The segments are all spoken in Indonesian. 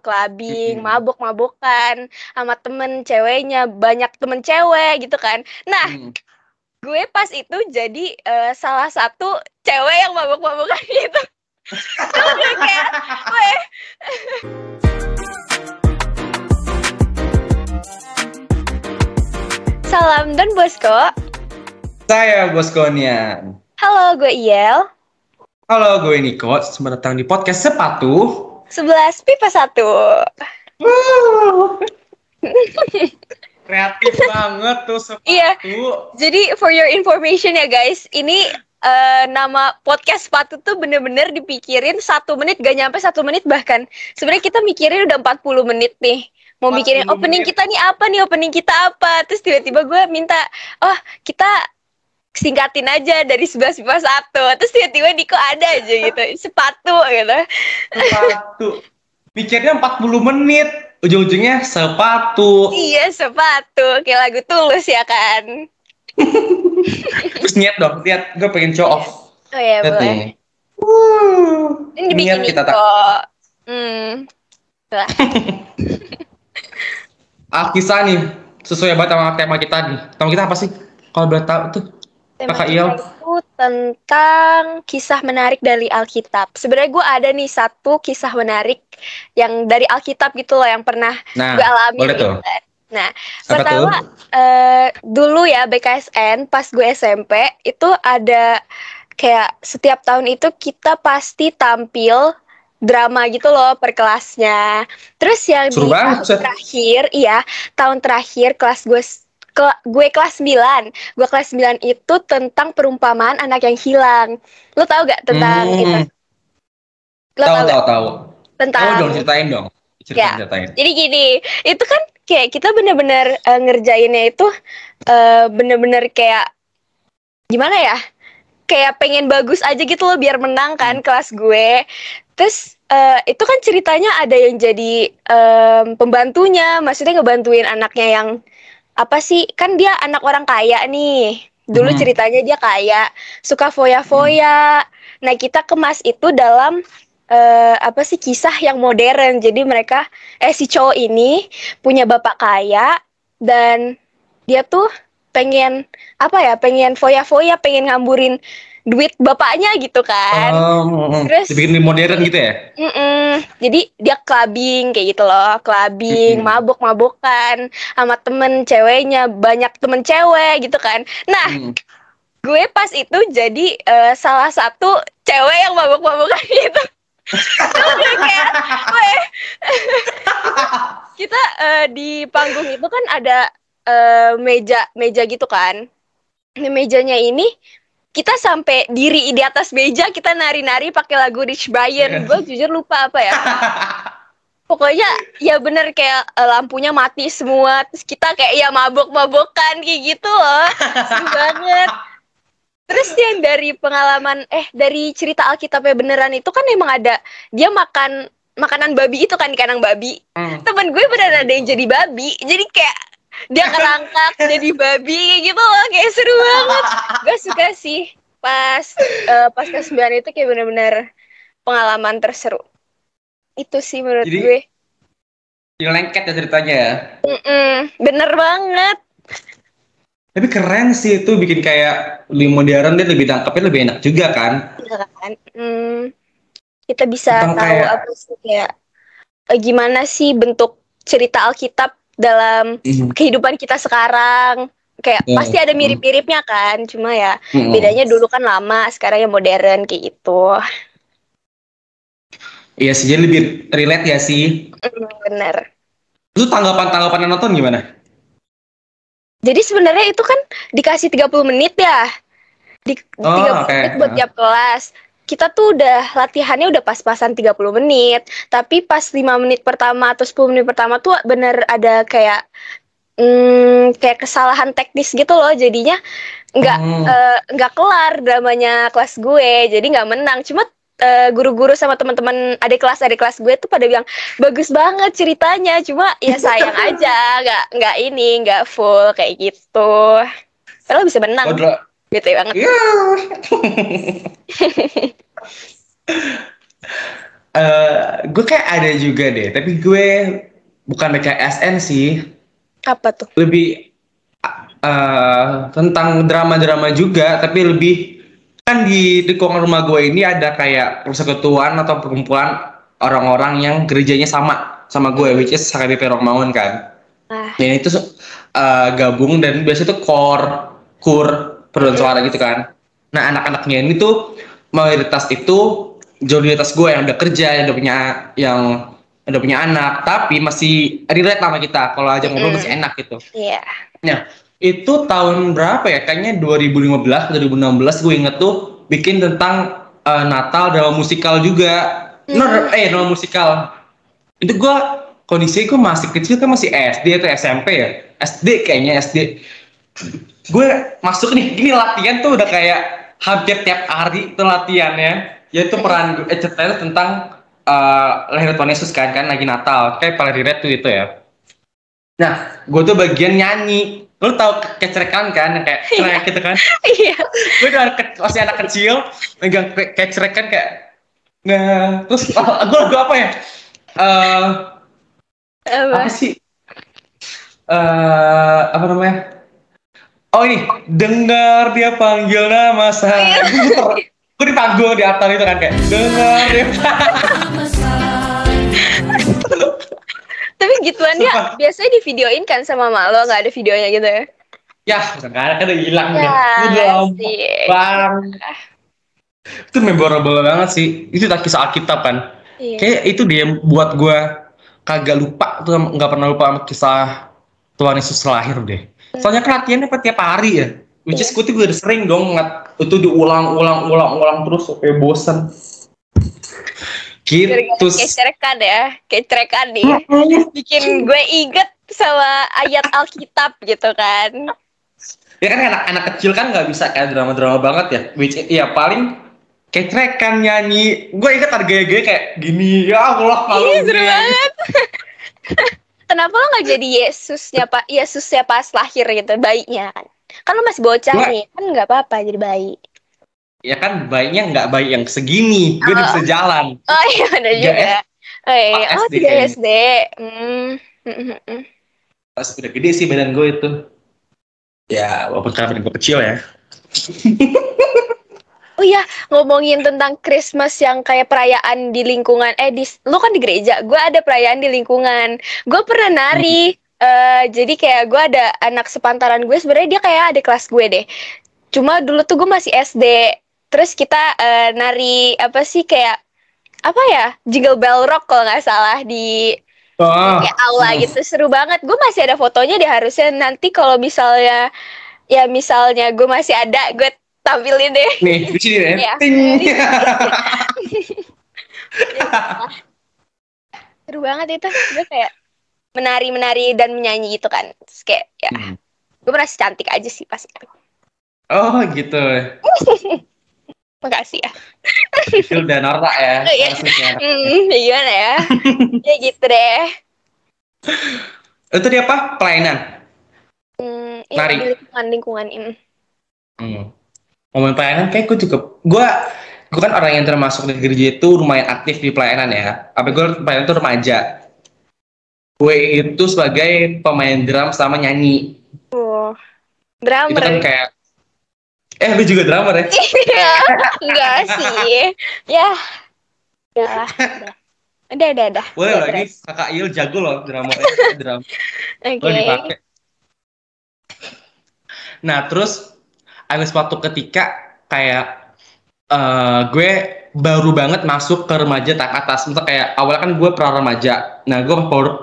clubbing, Mm-mm. mabok-mabokan sama temen ceweknya, banyak temen cewek gitu kan. Nah, Hmm. gue pas itu jadi eh, salah satu cewek yang mabok-mabokan gitu. Gue kayak. Salam dan Bosko. Saya Boskonian. Halo, gue Iel. Halo, gue Niko. Selamat datang di podcast Sepatu. 11 pipa 1. Kreatif banget tuh sepatu. Iya. Jadi for your information ya guys, ini eh, nama podcast sepatu tuh bener-bener dipikirin satu menit gak nyampe satu menit bahkan sebenarnya kita mikirin udah 40 menit nih mau 40 mikirin opening menit. kita nih apa nih opening kita apa terus tiba-tiba gue minta oh kita singkatin aja dari 11 pipa satu terus tiba-tiba Diko ada aja gitu sepatu gitu Sepatu. Mikirnya 40 menit. Ujung-ujungnya sepatu. iya sepatu kayak lagu tulus ya kan Terus niat dong, lihat gue pengen show off. oh ya Lihat boleh nih. Wuh. ini Niat kita tak. hmm Lah. Alkisah nih, sesuai banget sama tema kita nih. Tema kita apa sih? Kalau boleh tahu tuh. Tema Kakak Iel. itu tentang kisah menarik dari Alkitab. Sebenarnya gue ada nih satu kisah menarik yang dari Alkitab gitu loh yang pernah Nah, gue alami. boleh tuh. Nah, Apa pertama tuh? eh, dulu ya BKSN pas gue SMP itu ada kayak setiap tahun itu kita pasti tampil drama gitu loh per kelasnya. Terus yang Seru di banget, tahun terakhir, iya tahun terakhir kelas gue kela- gue kelas 9 gue kelas 9 itu tentang perumpamaan anak yang hilang lo tau gak tentang Hmm. itu lo Tahu tau gak tahu tahu. tentang Tahu dong ceritain dong. Ya. Ceritain ceritain. jadi gini, itu kan kayak kita bener-bener eh, ngerjainnya itu eh, bener-bener kayak gimana ya? Kayak pengen bagus aja gitu loh biar menang kan kelas gue. Terus eh, itu kan ceritanya ada yang jadi em, pembantunya, maksudnya ngebantuin anaknya yang apa sih? Kan dia anak orang kaya nih. Dulu Hmm. ceritanya dia kaya, suka foya-foya. Nah, kita kemas itu dalam eh, apa sih kisah yang modern. Jadi mereka eh si cowok ini punya bapak kaya dan dia tuh pengen apa ya pengen foya-foya pengen ngamburin duit bapaknya gitu kan Um, Terus- dibikin modern gitu ya? Mm-mm. jadi dia clubbing kayak gitu loh clubbing Mm-mm. mabok-mabokan sama temen ceweknya banyak temen cewek gitu kan nah Hmm. gue pas itu jadi eh, salah satu cewek yang mabok-mabokan gitu kayak kita eh, di panggung itu kan ada eh, meja meja gitu kan di mejanya ini kita sampai diri di atas meja kita nari-nari pakai lagu Rich Brian. Gue jujur lupa apa ya. Pokoknya ya bener kayak eh, lampunya mati semua. Terus kita kayak ya mabok-mabokan kayak gitu loh. Seru banget. Terus yang dari pengalaman eh dari cerita Alkitabnya beneran itu kan emang ada dia makan makanan babi itu kan kandang babi. Hmm. temen gue beneran ada yang jadi babi. Jadi kayak dia kerangkak jadi babi kayak gitu loh kayak seru banget. Gue suka sih pas eh, pas ke 9 itu kayak bener-bener pengalaman terseru. Itu sih menurut Jadi- gue. Jadi lengket ya ceritanya ya. Mm-mm, bener banget. Tapi keren sih itu bikin kayak lebih modern dia lebih tangkapnya lebih enak juga kan. Iya kan? Hmm, kita bisa Tentang tahu kayak- apa sih kayak eh, gimana sih bentuk cerita Alkitab dalam Hmm. kehidupan kita sekarang kayak Ya, pasti ada hmm. mirip-miripnya kan cuma ya Hmm. bedanya dulu kan lama sekarang yang modern kayak gitu Iya sih jadi lebih relate ya sih. Hmm, bener Itu tanggapan-tanggapan yang nonton gimana? jadi sebenarnya itu kan dikasih 30 menit ya di Oh, 30 oke. menit buat tiap kelas kita tuh udah latihannya udah pas-pasan 30 menit tapi pas 5 menit pertama atau 10 menit pertama tuh bener ada kayak hmm, kayak kesalahan teknis gitu loh jadinya nggak Hmm. eh, nggak kelar dramanya kelas gue jadi nggak menang. Cuma eh, guru-guru sama teman-teman adik kelas adik kelas gue tuh pada bilang bagus banget ceritanya. Cuma ya sayang aja nggak nggak ini nggak full kayak gitu. Padahal bisa menang. Oh, bete banget Iya. eh gue kayak ada juga deh, tapi gue bukan kayak SN sih, Apa tuh? lebih eh tentang drama-drama juga, tapi lebih kan di lingkungan rumah gue ini ada kayak persekutuan atau perkumpulan orang-orang yang gerejanya sama sama gue, which is HKBP Romaun kan. Ah, Dan itu eh, gabung dan biasanya tuh core, kur, perluan suara gitu kan. Nah anak-anaknya ini tuh mayoritas itu jauh di atas gue yang udah kerja, yang udah punya yang udah punya anak, tapi masih relate sama kita. Kalau aja ngobrol Mm. masih enak gitu. iya. Nah itu tahun berapa ya? Kayaknya 2015, 2016 gue inget tuh bikin tentang eh, Natal drama musikal juga. No, Hmm. eh drama musikal. Itu gue kondisi gue masih kecil kan masih SD atau SMP ya. SD kayaknya SD. Gue masuk nih, gini latihan tuh udah kayak hampir tiap hari itu latihannya. Yaitu peran gue, eh, ceritanya tentang eh lahir Tuhan Yesus kan, kan lagi Natal. Kayak paling relate tuh itu ya. Nah, gue tuh bagian nyanyi. Lu tau ke- kecerekan kan, kayak cerek gitu kan. Iya. gue udah ke- masih anak kecil, megang ke- kecerekan kayak Nah, terus gue lagu apa ya? Eh Apa? apa sih? Eh apa namanya? Oh ini, dengar dia panggil nama saya. Gue di panggung di atas itu kan kayak dengar dia. Tapi gituannya Sumpah. biasanya di videoin kan sama mak lo, nggak ada videonya gitu ya? ya, sekarang kan udah hilang. Ya, Udah sih. bang. Itu memorable banget sih. Itu tak kisah Alkitab kan. Iya. Kayak itu dia buat gue kagak lupa tuh nggak pernah lupa sama kisah Tuhan Yesus lahir deh. Soalnya kan latihannya apa tiap hari ya. Which is gue tuh udah sering dong ngat itu diulang ulang ulang ulang terus sampai bosan. Gitu. Kecerekan ya, kecerekan nih. Bikin gue inget sama ayat Alkitab gitu kan. Ya kan anak anak kecil kan nggak bisa kayak drama-drama banget ya. Which ya paling kecrekan nyanyi. Gue inget harga gaya kayak gini. Ya Allah kalau Iya seru banget. Kenapa lo nggak jadi Yesusnya pak? Yesusnya pas lahir gitu, bayinya kan? Kan lo masih bocah Gua- nih, kan nggak apa-apa jadi bayi. Ya kan bayinya nggak bayi yang segini. Gue Oh. bisa jalan. Oh iya ada juga. Oh iya, oh SD tiga. SD. Hmm. mm, mm, mm. Pas udah gede sih badan gue itu. Ya, walaupun karena badan gue kecil ya. Oh iya, ngomongin tentang Christmas yang kayak perayaan di lingkungan, eh di, lu kan di gereja, gue ada perayaan di lingkungan. Gue pernah nari, eh, jadi kayak gue ada anak sepantaran gue, sebenarnya dia kayak ada kelas gue deh. Cuma dulu tuh gue masih SD, terus kita eh, nari apa sih kayak apa ya, Jingle Bell Rock kalau nggak salah di Oh, kayak aula gitu seru banget gue masih ada fotonya deh harusnya nanti kalau misalnya ya misalnya gue masih ada gue tampilin deh nih di sini ya. Iya. Ting. seru banget itu gue kayak menari menari dan menyanyi gitu kan Terus kayak ya Hmm. gue merasa cantik aja sih pas itu oh gitu. makasih ya dan Nora ya. Oh, iya. Hmm, ya gimana ya ya gitu deh Itu dia apa? Pelayanan. hmm, ya, lingkungan lingkungan ini Hmm. Ngomongin pelayanan kayak gue juga. Gue gue kan orang yang termasuk di gereja itu lumayan aktif di pelayanan ya. Apa gue pelayanan itu remaja. Gue itu sebagai pemain drum sama nyanyi. oh Itu drummer kan kayak Eh lu juga drummer ya? Iya, enggak sih. Ya. Ya. Udah, udah, udah. Boleh Udah, lagi kakak Il jago loh drummernya drum. Oke. Lo dipakai. Nah terus ada suatu ketika kayak eh gue baru banget masuk ke remaja tak atas. Misal kayak awalnya kan gue pra remaja. Nah gue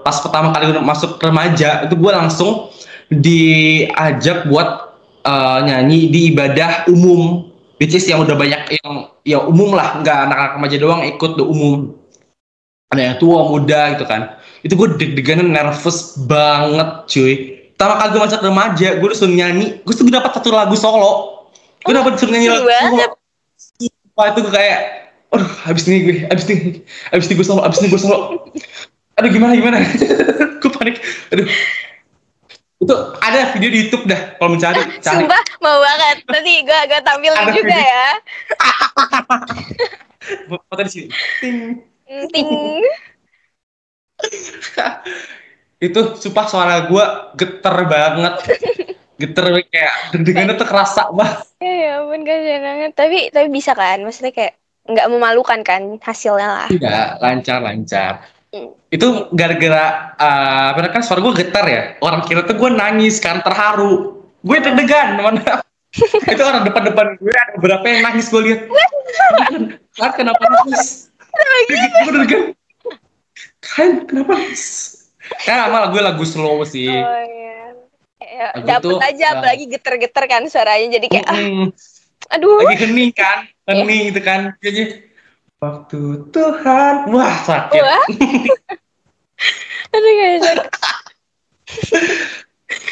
pas pertama kali gue masuk ke remaja itu gue langsung diajak buat eh, nyanyi di ibadah umum. Which is yang udah banyak yang ya umum lah, nggak anak-anak remaja doang ikut udah umum. Ada yang tua, muda gitu kan. Itu gue deg-degan nervous banget cuy pertama kali gue masuk remaja gue disuruh nyanyi gue tuh dapat satu lagu solo gue dapat disuruh nyanyi lagu solo Wah itu gue kayak aduh habis ini gue habis ini habis ini gue solo habis ini gue solo aduh gimana gimana gue panik aduh itu ada video di YouTube dah kalau mencari cari Sumpah mau banget. Nanti gue gue tampilin Ada juga video. ya. foto di sini Ting. Mm, Ting. Itu sumpah suara gue geter banget. Geter kayak deg-degannya tuh kerasa banget. Ya, ya ampun kasihan banget. Tapi tapi bisa kan? Maksudnya kayak nggak memalukan kan hasilnya lah. tidak lancar lancar. Hmm. itu gara-gara uh, apa kan suara gue getar ya? Orang kira tuh gue nangis kan terharu. Gue deg-degan mana itu orang depan-depan gue ada beberapa yang nangis gue lihat. Kan kenapa nangis? Gue deg-degan kan kenapa nangis kan amal gue lagu slow sih. Oh iya. Ya, dapet tuh, aja uh, apalagi geter-geter kan suaranya jadi kayak ah, Mm-mm. aduh. Lagi hening kan hening gitu kan. Kayaknya waktu Tuhan. Wah sakit. Wah. Aduh kayak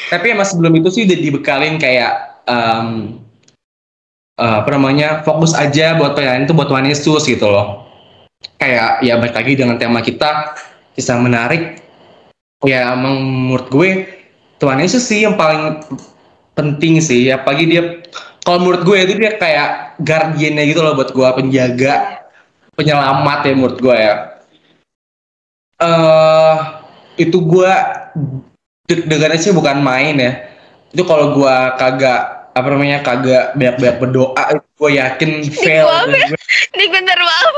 tapi emang sebelum itu sih udah dibekalin kayak em, eh, apa namanya fokus aja buat penyanyi itu buat Tuhan Yesus gitu loh. Kayak ya balik lagi dengan tema kita kisah menarik ya emang menurut gue Tuhan Yesus sih yang paling penting sih apalagi dia kalau menurut gue itu dia kayak guardiannya gitu loh buat gue penjaga penyelamat ya menurut gue ya eh itu gue deg-degannya sih bukan main ya itu kalau gue kagak apa namanya kagak banyak-banyak berdoa gue yakin fail ya. Gue- bentar maaf.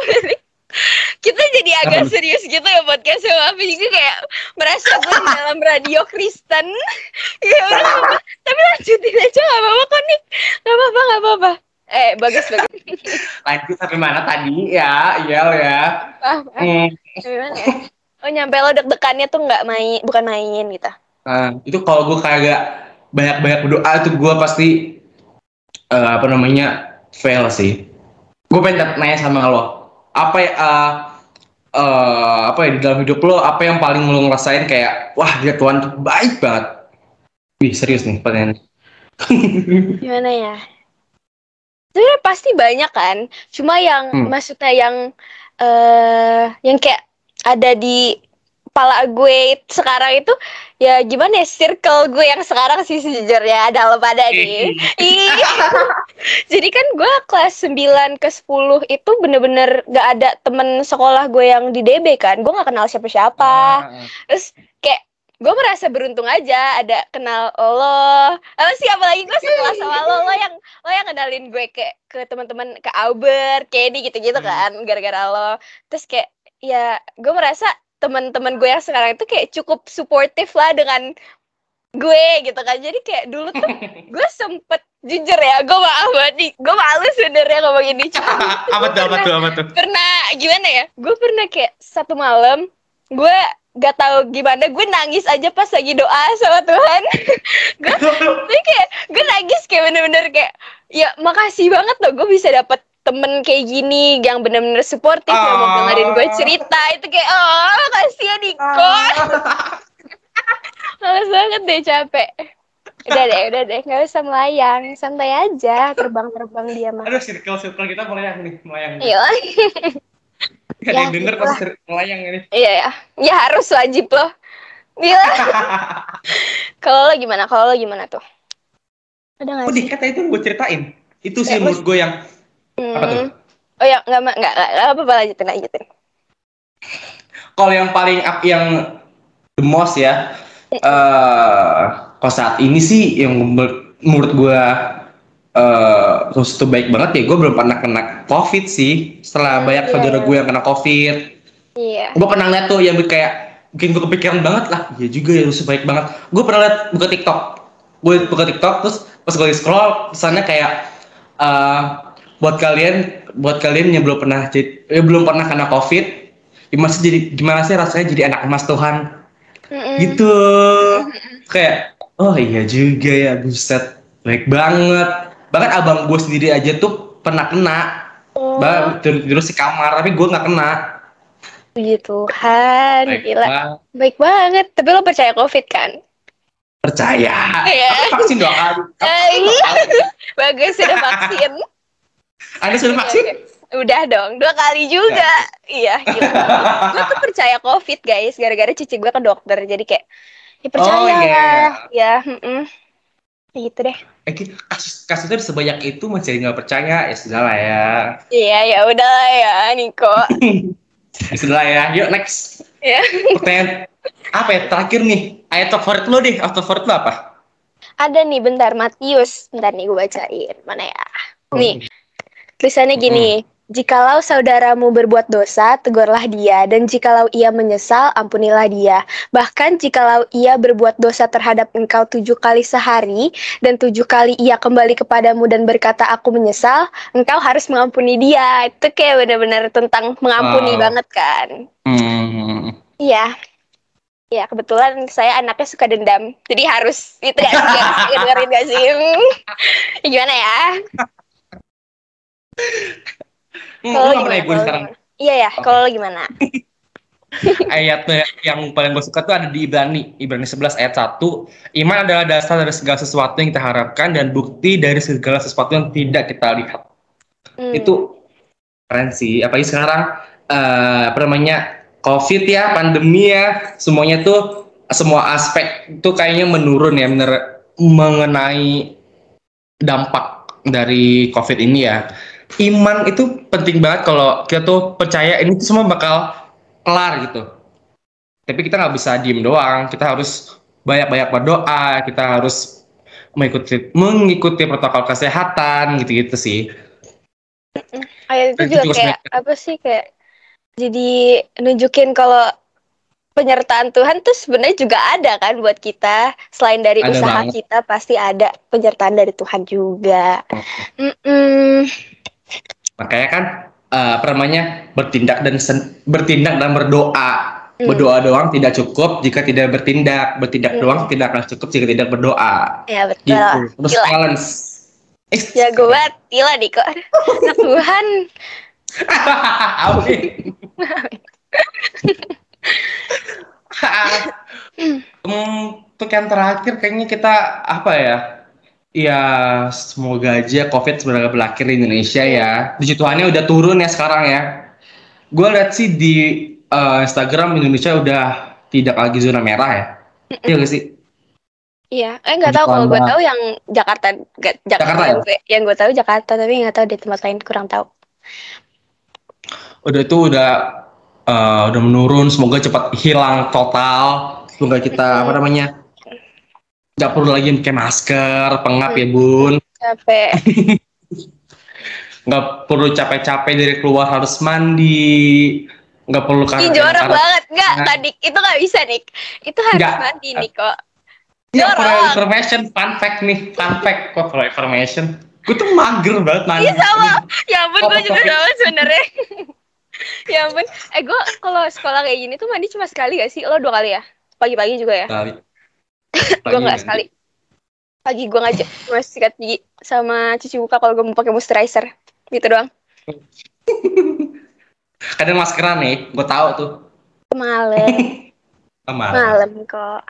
Kita jadi agak Apa? serius gitu ya podcastnya maaf juga kayak merasa gue di dalam radio Kristen. ya udah nggak. Tapi lanjutin aja gak apa-apa kok nih. Gak apa-apa gak apa-apa. Eh bagus bagus. lanjut sampai mana tadi ya iya ya Ah, ah, Hmm. ya? Oh nyampe lo deg-degannya tuh nggak main, bukan main gitu. Nah, itu kalau gue kagak banyak-banyak berdoa itu gue pasti eh, apa namanya fail sih. Gue pengen nanya sama lo, apa ya eh, eh, apa ya di dalam hidup lo apa yang paling lo ngerasain kayak wah dia Tuhan tuh baik banget. Wih serius nih pertanyaan. Gimana ya? Sebenarnya pasti banyak kan. Cuma yang Hmm. maksudnya yang eh yang kayak ada di kepala gue sekarang itu ya gimana ya circle gue yang sekarang sih sejujurnya ada lo pada nih. Ih. Jadi kan gue kelas 9 ke 10 itu bener-bener gak ada temen sekolah gue yang di DB kan. Gue gak kenal siapa-siapa. Terus kayak gue merasa beruntung aja ada kenal lo. Apa sih apalagi gue sekolah sama lo, lo yang lo yang kenalin gue ke ke teman-teman ke Albert, Kenny gitu-gitu Hmm. kan gara-gara lo. Terus kayak ya gue merasa teman-teman gue yang sekarang itu kayak cukup suportif lah dengan gue gitu kan. Jadi kayak dulu tuh gue sempet jujur ya, gue maaf banget nih, gue malu sebenarnya ngomong ini. Cuma apa tuh apa tuh apa tuh? pernah gimana ya? Gue pernah kayak satu malam gue gak tahu gimana gue nangis aja pas lagi doa sama Tuhan. Gue kayak gue nangis kayak bener-bener kayak ya makasih banget loh gue bisa dapet temen kayak gini yang bener-bener suportif yang mau Ah. dengerin gue cerita itu kayak oh makasih ya Niko males banget deh capek udah deh udah deh nggak usah melayang santai aja terbang-terbang dia mah Aduh circle circle kita melayang nih melayang. iya Gak ada Ya, yang denger gitulah. pasti melayang ini. Iya ya, ya harus wajib loh. Gila. Kalau lo gimana? Kalau lo gimana tuh? Ada nggak Oh sih? dikata itu gue ceritain. Itu sih Ya, menurut gue yang apa tuh? Hmm. Oh ya, nggak nggak nggak apa-apa lanjutin lanjutin. kalau yang paling up yang the most ya eh kalau saat ini sih yang menurut gue eh terus itu baik banget ya gue belum pernah kena covid sih setelah Hmm, banyak iya, saudara gue yang kena covid Iya. gue pernah lihat tuh yang kayak bikin gue kepikiran banget lah ya juga ya terus baik banget gue pernah lihat buka tiktok gue buka tiktok terus pas gue scroll kesannya kayak eh buat kalian buat kalian yang belum pernah jadi eh, belum pernah kena covid gimana sih jadi gimana sih rasanya jadi anak emas Tuhan Mm-mm. gitu kayak oh iya juga ya buset baik banget bahkan abang gue sendiri aja tuh pernah kena Oh, bahkan tidur, di kamar tapi gue nggak kena puji Tuhan, baik gila. banget. Baik banget. Tapi lo percaya COVID kan? percaya Iya. Aku vaksin dua kali Eh, iya. Bagus sudah vaksin. Anda sudah vaksin. Udah dong, dua kali juga. Iya, gila. gue tuh percaya COVID guys, gara-gara cici gue ke dokter. Jadi kayak, ya percaya Oh, iya. lah. Ya, mm-mm. Ya gitu deh. eh, kasus kasusnya sebanyak itu masih nggak percaya ya sudah lah ya Iya, ya udah lah ya, Niko. Sudah ya, yuk next. Ya. Pertanyaan apa ya terakhir nih? Ayat favorit lo deh, ayat favorit lo apa? Ada nih bentar Matius. Bentar nih gue bacain. Mana ya? Nih. Tulisannya gini. Jikalau saudaramu berbuat dosa, tegurlah dia, dan jikalau ia menyesal, ampunilah dia. Bahkan jikalau ia berbuat dosa terhadap engkau tujuh kali sehari, dan tujuh kali ia kembali kepadamu dan berkata, aku menyesal, engkau harus mengampuni dia. Itu kayak benar-benar tentang mengampuni Wow. banget kan. Hmm. Iya. Ya, kebetulan saya anaknya suka dendam. Jadi harus itu ya, harus dengerin gak sih? Hmm. Gimana ya? Hmm, Kalau gimana? sekarang. Iya ya, kalau gimana? Ayatnya yang paling gue suka tuh ada di Ibrani, Ibrani 11 ayat 1. Iman adalah dasar dari segala sesuatu yang kita harapkan dan bukti dari segala sesuatu yang tidak kita lihat. Hmm. Itu keren sih. Apalagi sekarang eh apa namanya COVID ya, pandemi ya, semuanya tuh semua aspek itu kayaknya menurun ya mengenai dampak dari COVID ini ya. Iman itu penting banget kalau kita tuh percaya ini tuh semua bakal kelar gitu. Tapi kita nggak bisa diem doang, kita harus banyak-banyak berdoa, kita harus mengikuti mengikuti protokol kesehatan gitu-gitu sih. Ayat itu Itu juga juga kayak apa sih kayak jadi nunjukin kalau penyertaan Tuhan tuh sebenarnya juga ada kan buat kita selain dari Ada usaha banget. kita pasti ada penyertaan dari Tuhan juga. Mm-mm. Makanya kan eh, apa namanya bertindak dan sen- bertindak dan berdoa. Hmm. Berdoa doang tidak cukup jika tidak bertindak. Bertindak Hmm. doang tidak akan cukup jika tidak berdoa. Ya betul. Gitu. Terus Gila. balance. Jago banget, gila nih kok. Anak Tuhan. Amin. Untuk yang terakhir kayaknya kita apa ya? Ya semoga aja COVID sebenarnya berakhir di Indonesia ya. Puji Tuhannya udah turun ya sekarang ya. Gue lihat sih di eh, Instagram Indonesia udah tidak lagi zona merah ya. Iya gak sih? Iya, eh nggak tahu kalau gue tahu yang Jakarta, nggak Jakarta, Jakarta yang, gue, yang gue tahu Jakarta tapi nggak tahu di tempat lain kurang tahu. Udah itu udah eh, udah menurun. Semoga cepat hilang total. Semoga kita apa namanya nggak perlu lagi pakai masker, pengap ya bun. Capek. nggak perlu capek-capek dari keluar harus mandi nggak perlu karena jorok banget, nggak Nah. tadi itu nggak bisa nih. Itu harus Nggak. mandi nih kok. ya for jorok. information fun fact nih fun fact kok for information gue tuh mager banget mandi Iya sama. Ya ampun gue juga sama sebenarnya. ya ampun. Eh gue kalau sekolah kayak gini tuh mandi cuma sekali gak sih? Lo dua kali ya? Pagi-pagi juga ya? Sekali. Gue nggak mandi. sekali. Pagi gue ngajak cuma sikat gigi sama cuci muka kalau gue mau pakai moisturizer. Gitu doang. kadang maskeran nih gue tahu tuh Malam. sama Malam kok.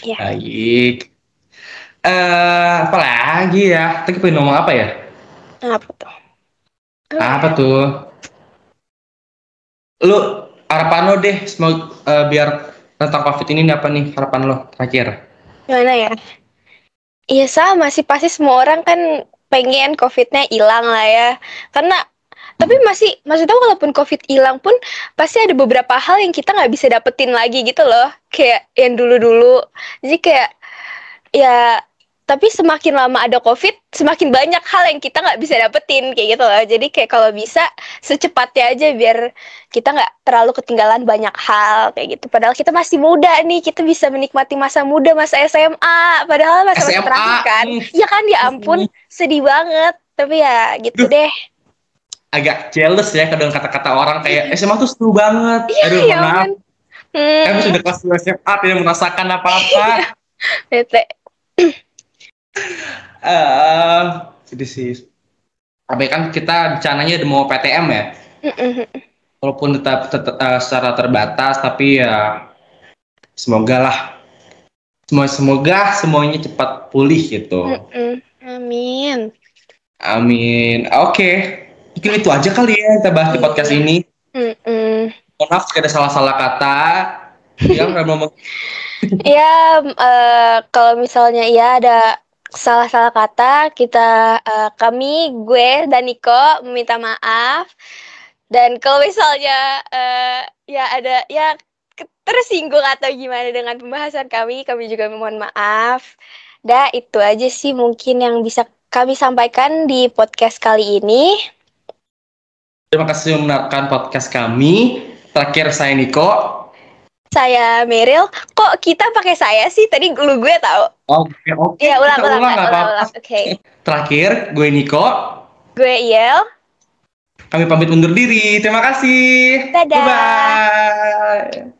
Ya. baik eh apa lagi ya tadi pengen ngomong apa ya Apa tuh? apa tuh lu harapan lo deh semoga eh, biar tentang covid ini apa nih harapan lo terakhir Gimana ya? Iya sama sih pasti semua orang kan pengen covidnya hilang lah ya. Karena tapi masih maksudnya walaupun covid hilang pun pasti ada beberapa hal yang kita nggak bisa dapetin lagi gitu loh. Kayak yang dulu-dulu. Jadi kayak ya tapi semakin lama ada covid semakin banyak hal yang kita nggak bisa dapetin kayak gitu loh. Jadi kayak kalau bisa secepatnya aja biar kita nggak terlalu ketinggalan banyak hal kayak gitu. Padahal kita masih muda nih, kita bisa menikmati masa muda, masa SMA. Padahal masa, -masa SMA, terakhir kan. Iya kan, ya ampun, sedih banget. Tapi ya gitu deh. agak jealous ya kadang kata-kata orang kayak SMA tuh seru banget. Iya, Aduh, ya maaf. ampun. Hmm, Kami sudah kelas 2 SMA tidak merasakan apa-apa. bete. Eh, jadi sih. Tapi kan kita rencananya mau PTM ya. Walaupun tetap, tetap eh, secara terbatas, tapi ya semoga lah. Semoga, semoga semuanya cepat pulih gitu. Mm-mm. Amin. Amin. Oke. Mungkin itu aja kali ya kita bahas di podcast ini. Mm-mm. Maaf jika ada salah-salah kata. Ya, mau Ya, eh, kalau misalnya ya ada salah-salah kata, kita eh, kami, gue dan Niko meminta maaf. Dan kalau misalnya uh, ya ada ya tersinggung atau gimana dengan pembahasan kami, kami juga mohon maaf. Dah itu aja sih mungkin yang bisa kami sampaikan di podcast kali ini. Terima kasih mendengarkan podcast kami. Terakhir saya Niko. Saya Meryl. Kok kita pakai saya sih? Tadi lu gue tahu. Oke, okay, oke. Okay. Ya, ulang, ulang, ulang, ulang, ulang. Oke. Okay. Terakhir, gue Niko. Gue Iel. Kami pamit undur diri. Terima kasih. Dadah. Bye-bye.